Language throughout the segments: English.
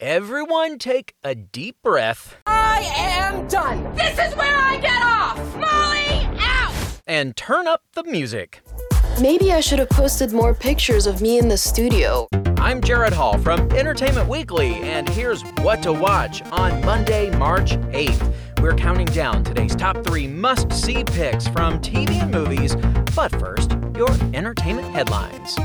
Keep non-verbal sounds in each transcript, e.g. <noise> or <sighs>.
Everyone take a deep breath. I am done. This is where I get off. Molly, out. And turn up the music. Maybe I should have posted more pictures of me in the studio. I'm Jared Hall from Entertainment Weekly, and here's what to watch on Monday, March 8th. We're counting down today's top three must see picks from TV and movies, but first, your entertainment headlines.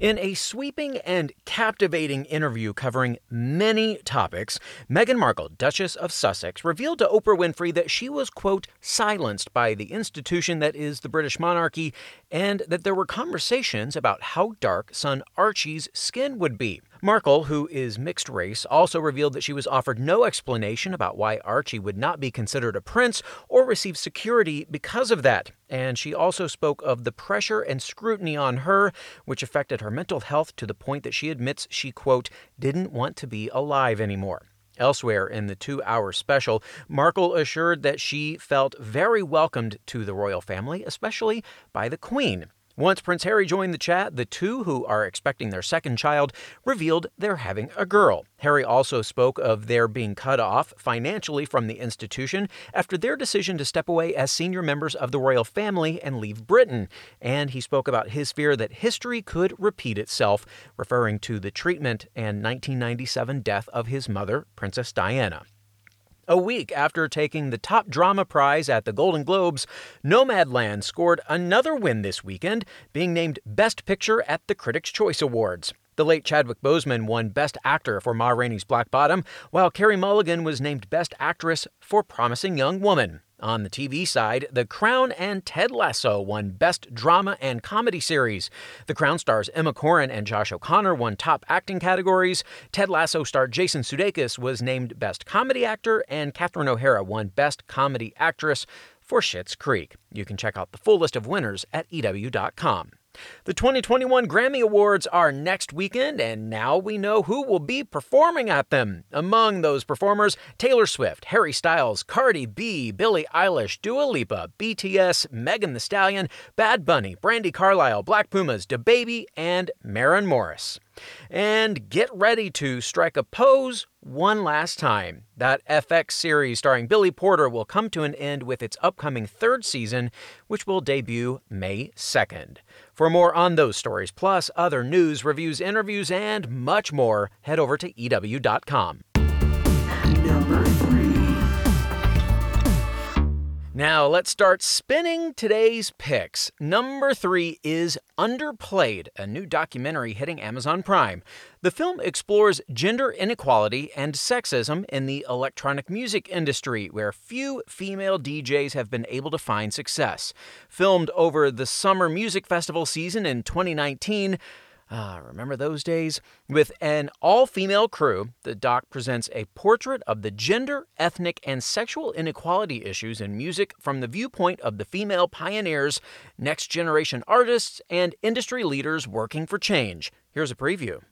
In a sweeping and captivating interview covering many topics, Meghan Markle, Duchess of Sussex, revealed to Oprah Winfrey that she was, quote, silenced by the institution that is the British monarchy, and that there were conversations about how dark son Archie's skin would be. Markle, who is mixed race, also revealed that she was offered no explanation about why Archie would not be considered a prince or receive security because of that. And she also spoke of the pressure and scrutiny on her, which affected her mental health to the point that she admits she, quote, didn't want to be alive anymore. Elsewhere in the two hour special, Markle assured that she felt very welcomed to the royal family, especially by the Queen. Once Prince Harry joined the chat, the two, who are expecting their second child, revealed they're having a girl. Harry also spoke of their being cut off financially from the institution after their decision to step away as senior members of the royal family and leave Britain. And he spoke about his fear that history could repeat itself, referring to the treatment and 1997 death of his mother, Princess Diana. A week after taking the top drama prize at the Golden Globes, Nomadland scored another win this weekend, being named Best Picture at the Critics' Choice Awards. The late Chadwick Boseman won Best Actor for Ma Rainey's Black Bottom, while Carey Mulligan was named Best Actress for Promising Young Woman. On the TV side, The Crown and Ted Lasso won Best Drama and Comedy Series. The Crown stars Emma Corrin and Josh O'Connor won top acting categories. Ted Lasso star Jason Sudeikis was named Best Comedy Actor, and Catherine O'Hara won Best Comedy Actress for Schitt's Creek. You can check out the full list of winners at EW.com. The 2021 Grammy Awards are next weekend, and now we know who will be performing at them. Among those performers, Taylor Swift, Harry Styles, Cardi B, Billie Eilish, Dua Lipa, BTS, Megan Thee Stallion, Bad Bunny, Brandi Carlile, Black Pumas, DaBaby, and Maren Morris. And get ready to strike a pose one last time. That FX series starring Billy Porter will come to an end with its upcoming third season, which will debut May 2nd. For more on those stories, plus other news, reviews, interviews, and much more, head over to EW.com. Now let's start spinning today's picks. Number three is Underplayed, a new documentary hitting Amazon Prime. The film explores gender inequality and sexism in the electronic music industry, where few female DJs have been able to find success. Filmed over the Summer Music Festival season in 2019, Ah, remember those days? With an all female crew, the doc presents a portrait of the gender, ethnic, and sexual inequality issues in music from the viewpoint of the female pioneers, next generation artists, and industry leaders working for change. Here's a preview.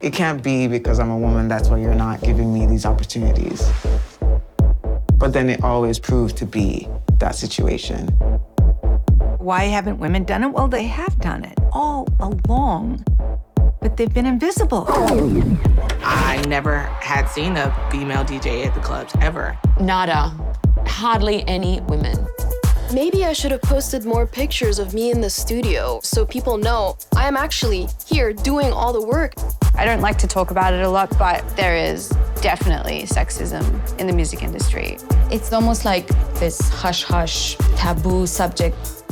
It can't be because I'm a woman, that's why you're not giving me these opportunities. But then it always proved to be that situation. Why haven't women done it? Well, they have done it all along, but they've been invisible. I never had seen a female DJ at the clubs ever. Nada. Hardly any women. Maybe I should have posted more pictures of me in the studio so people know I am actually here doing all the work. I don't like to talk about it a lot, but there is definitely sexism in the music industry. It's almost like this hush hush taboo subject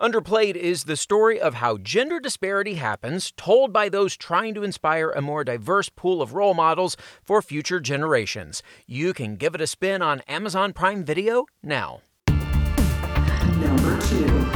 Underplayed is the story of how gender disparity happens, told by those trying to inspire a more diverse pool of role models for future generations. You can give it a spin on Amazon Prime Video now. Number two.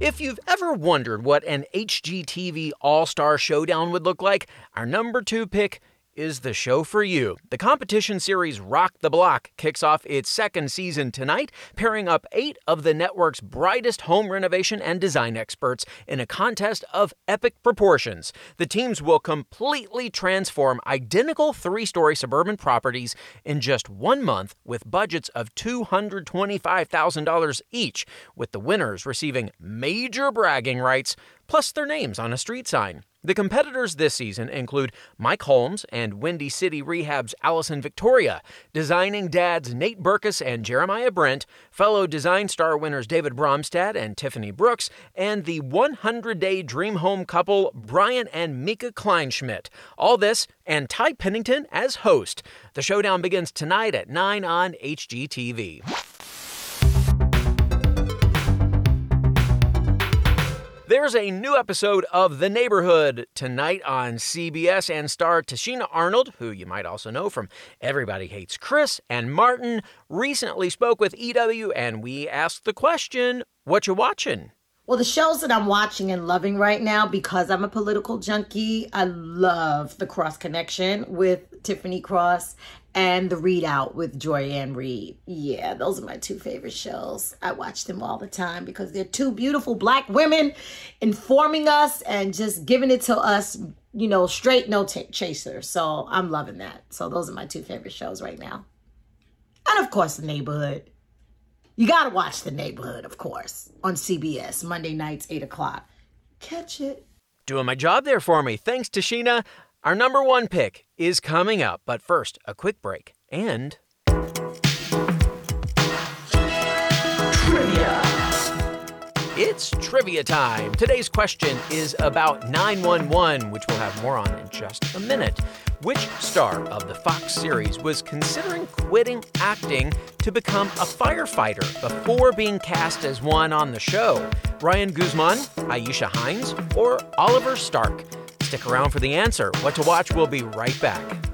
If you've ever wondered what an HGTV All Star Showdown would look like, our number two pick is the show for you. The competition series Rock the Block kicks off its second season tonight, pairing up eight of the network's brightest home renovation and design experts in a contest of epic proportions. The teams will completely transform identical three story suburban properties in just one month with budgets of $225,000 each, with the winners receiving major bragging rights plus their names on a street sign. The competitors this season include Mike Holmes and Windy City Rehab's Allison Victoria, Designing Dad's Nate Berkus and Jeremiah Brent, fellow Design Star winners David Bromstad and Tiffany Brooks, and the 100 Day Dream Home couple Brian and Mika Kleinschmidt. All this and Ty Pennington as host. The showdown begins tonight at 9 on HGTV. There's a new episode of The Neighborhood tonight on CBS and star Tichina Arnold, who you might also know from Everybody Hates Chris, and Martin recently spoke with EW and we asked the question, what you watching? Well, the shows that I'm watching and loving right now, because I'm a political junkie, I love The Cross Connection with Tiffany Cross and The ReidOut with Joy-Ann Reid. Yeah, those are my two favorite shows. I watch them all the time because they're two beautiful black women informing us and just giving it to us, you know, straight no chaser. So I'm loving that. So those are my two favorite shows right now. And of course, The Neighborhood. You got to watch The Neighborhood, of course, on CBS, Monday nights, 8 o'clock. Catch it. Doing my job there for me. Thanks, Tichina. Our number one pick is coming up, but first, a quick break and. Trivia! It's trivia time. Today's question is about 911, which we'll have more on in just a minute. Which star of the Fox series was considering quitting acting to become a firefighter before being cast as one on the show? Ryan Guzman, Aisha Hinds, or Oliver Stark? Stick around for the answer. What to watch, we'll be right back.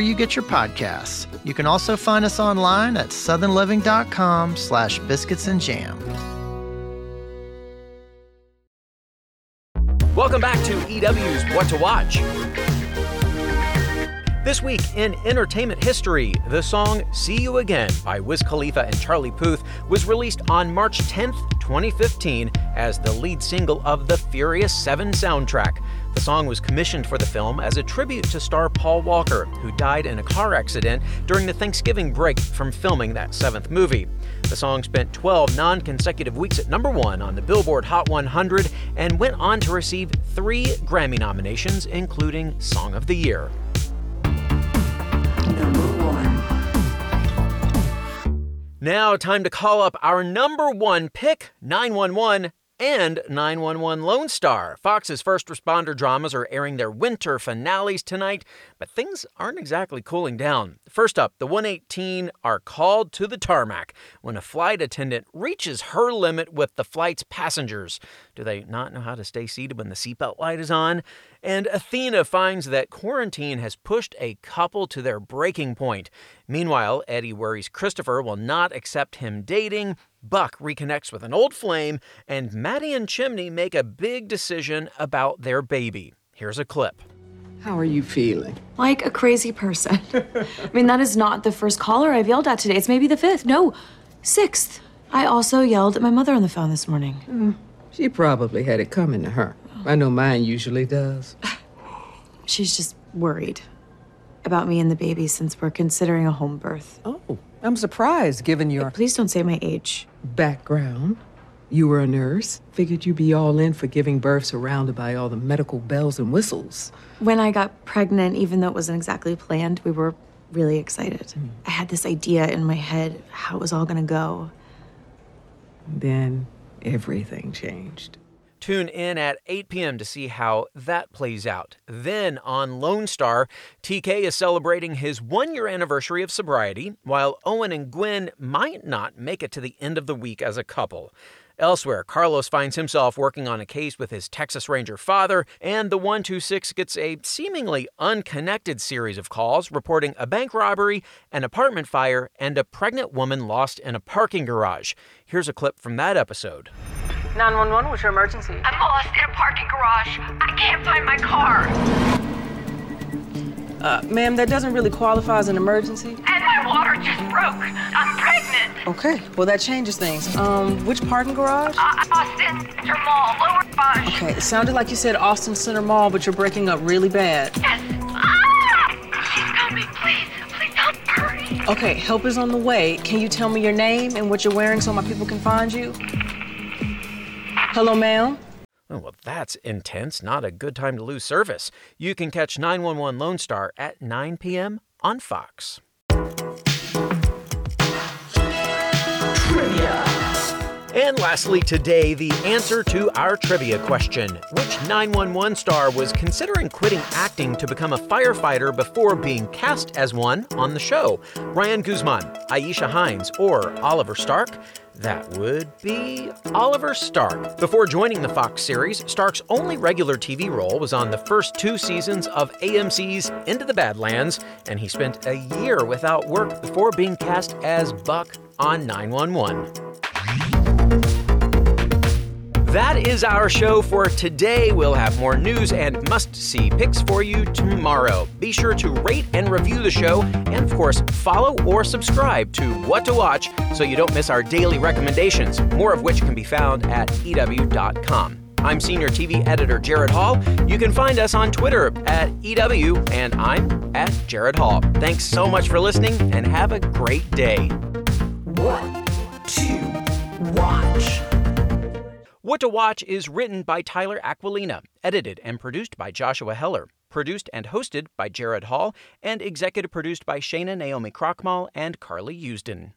you get your podcasts. You can also find us online at southernliving.com slash biscuits and jam. Welcome back to EW's What to Watch. This week in entertainment history, the song See You Again by Wiz Khalifa and Charlie Puth was released on March 10th, 2015, as the lead single of the Furious 7 soundtrack. The song was commissioned for the film as a tribute to star Paul Walker, who died in a car accident during the Thanksgiving break from filming that seventh movie. The song spent 12 non consecutive weeks at number one on the Billboard Hot 100 and went on to receive three Grammy nominations, including Song of the Year. Now, time to call up our number one pick, 911 and 911 Lone Star. Fox's first responder dramas are airing their winter finales tonight, but things aren't exactly cooling down. First up, the 118 are called to the tarmac when a flight attendant reaches her limit with the flight's passengers. Do they not know how to stay seated when the seatbelt light is on? And Athena finds that quarantine has pushed a couple to their breaking point. Meanwhile, Eddie worries Christopher will not accept him dating. Buck reconnects with an old flame, and Maddie and Chimney make a big decision about their baby. Here's a clip. How are you feeling? Like a crazy person. <laughs> I mean, that is not the first caller I've yelled at today. It's maybe the fifth. No, sixth. I also yelled at my mother on the phone this morning. Mm, she probably had it coming to her. I know mine usually does. <sighs> She's just worried about me and the baby since we're considering a home birth. Oh, I'm surprised given your. Please don't say my age. Background. You were a nurse. Figured you'd be all in for giving birth surrounded by all the medical bells and whistles. When I got pregnant, even though it wasn't exactly planned, we were really excited. Mm. I had this idea in my head how it was all gonna go. Then everything changed. Tune in at 8 p.m. to see how that plays out. Then on Lone Star, TK is celebrating his one year anniversary of sobriety, while Owen and Gwen might not make it to the end of the week as a couple. Elsewhere, Carlos finds himself working on a case with his Texas Ranger father, and the 126 gets a seemingly unconnected series of calls reporting a bank robbery, an apartment fire, and a pregnant woman lost in a parking garage. Here's a clip from that episode. 911, what's your emergency? I'm lost in a parking garage. I can't find my car. Uh, ma'am, that doesn't really qualify as an emergency. And my water just broke. I'm pregnant. Okay, well, that changes things. Um, which parking garage? Uh, Austin Center Mall, Lower Bush. Okay, it sounded like you said Austin Center Mall, but you're breaking up really bad. Yes. Ah! She's coming. Please, please help hurry. Okay, help is on the way. Can you tell me your name and what you're wearing so my people can find you? Hello, ma'am? Oh, well, that's intense. Not a good time to lose service. You can catch 911 Lone Star at 9 p.m. on Fox. Trivia. And lastly, today, the answer to our trivia question Which 911 star was considering quitting acting to become a firefighter before being cast as one on the show? Ryan Guzman, Aisha Hinds, or Oliver Stark? That would be Oliver Stark. Before joining the Fox series, Stark's only regular TV role was on the first two seasons of AMC's Into the Badlands, and he spent a year without work before being cast as Buck on 911. That is our show for today. We'll have more news and must see picks for you tomorrow. Be sure to rate and review the show, and of course, follow or subscribe to What to Watch so you don't miss our daily recommendations, more of which can be found at EW.com. I'm Senior TV Editor Jared Hall. You can find us on Twitter at EW, and I'm at Jared Hall. Thanks so much for listening, and have a great day. What to watch? What to Watch is written by Tyler Aquilina, edited and produced by Joshua Heller, produced and hosted by Jared Hall, and executive produced by Shana Naomi Krochmal and Carly Usden.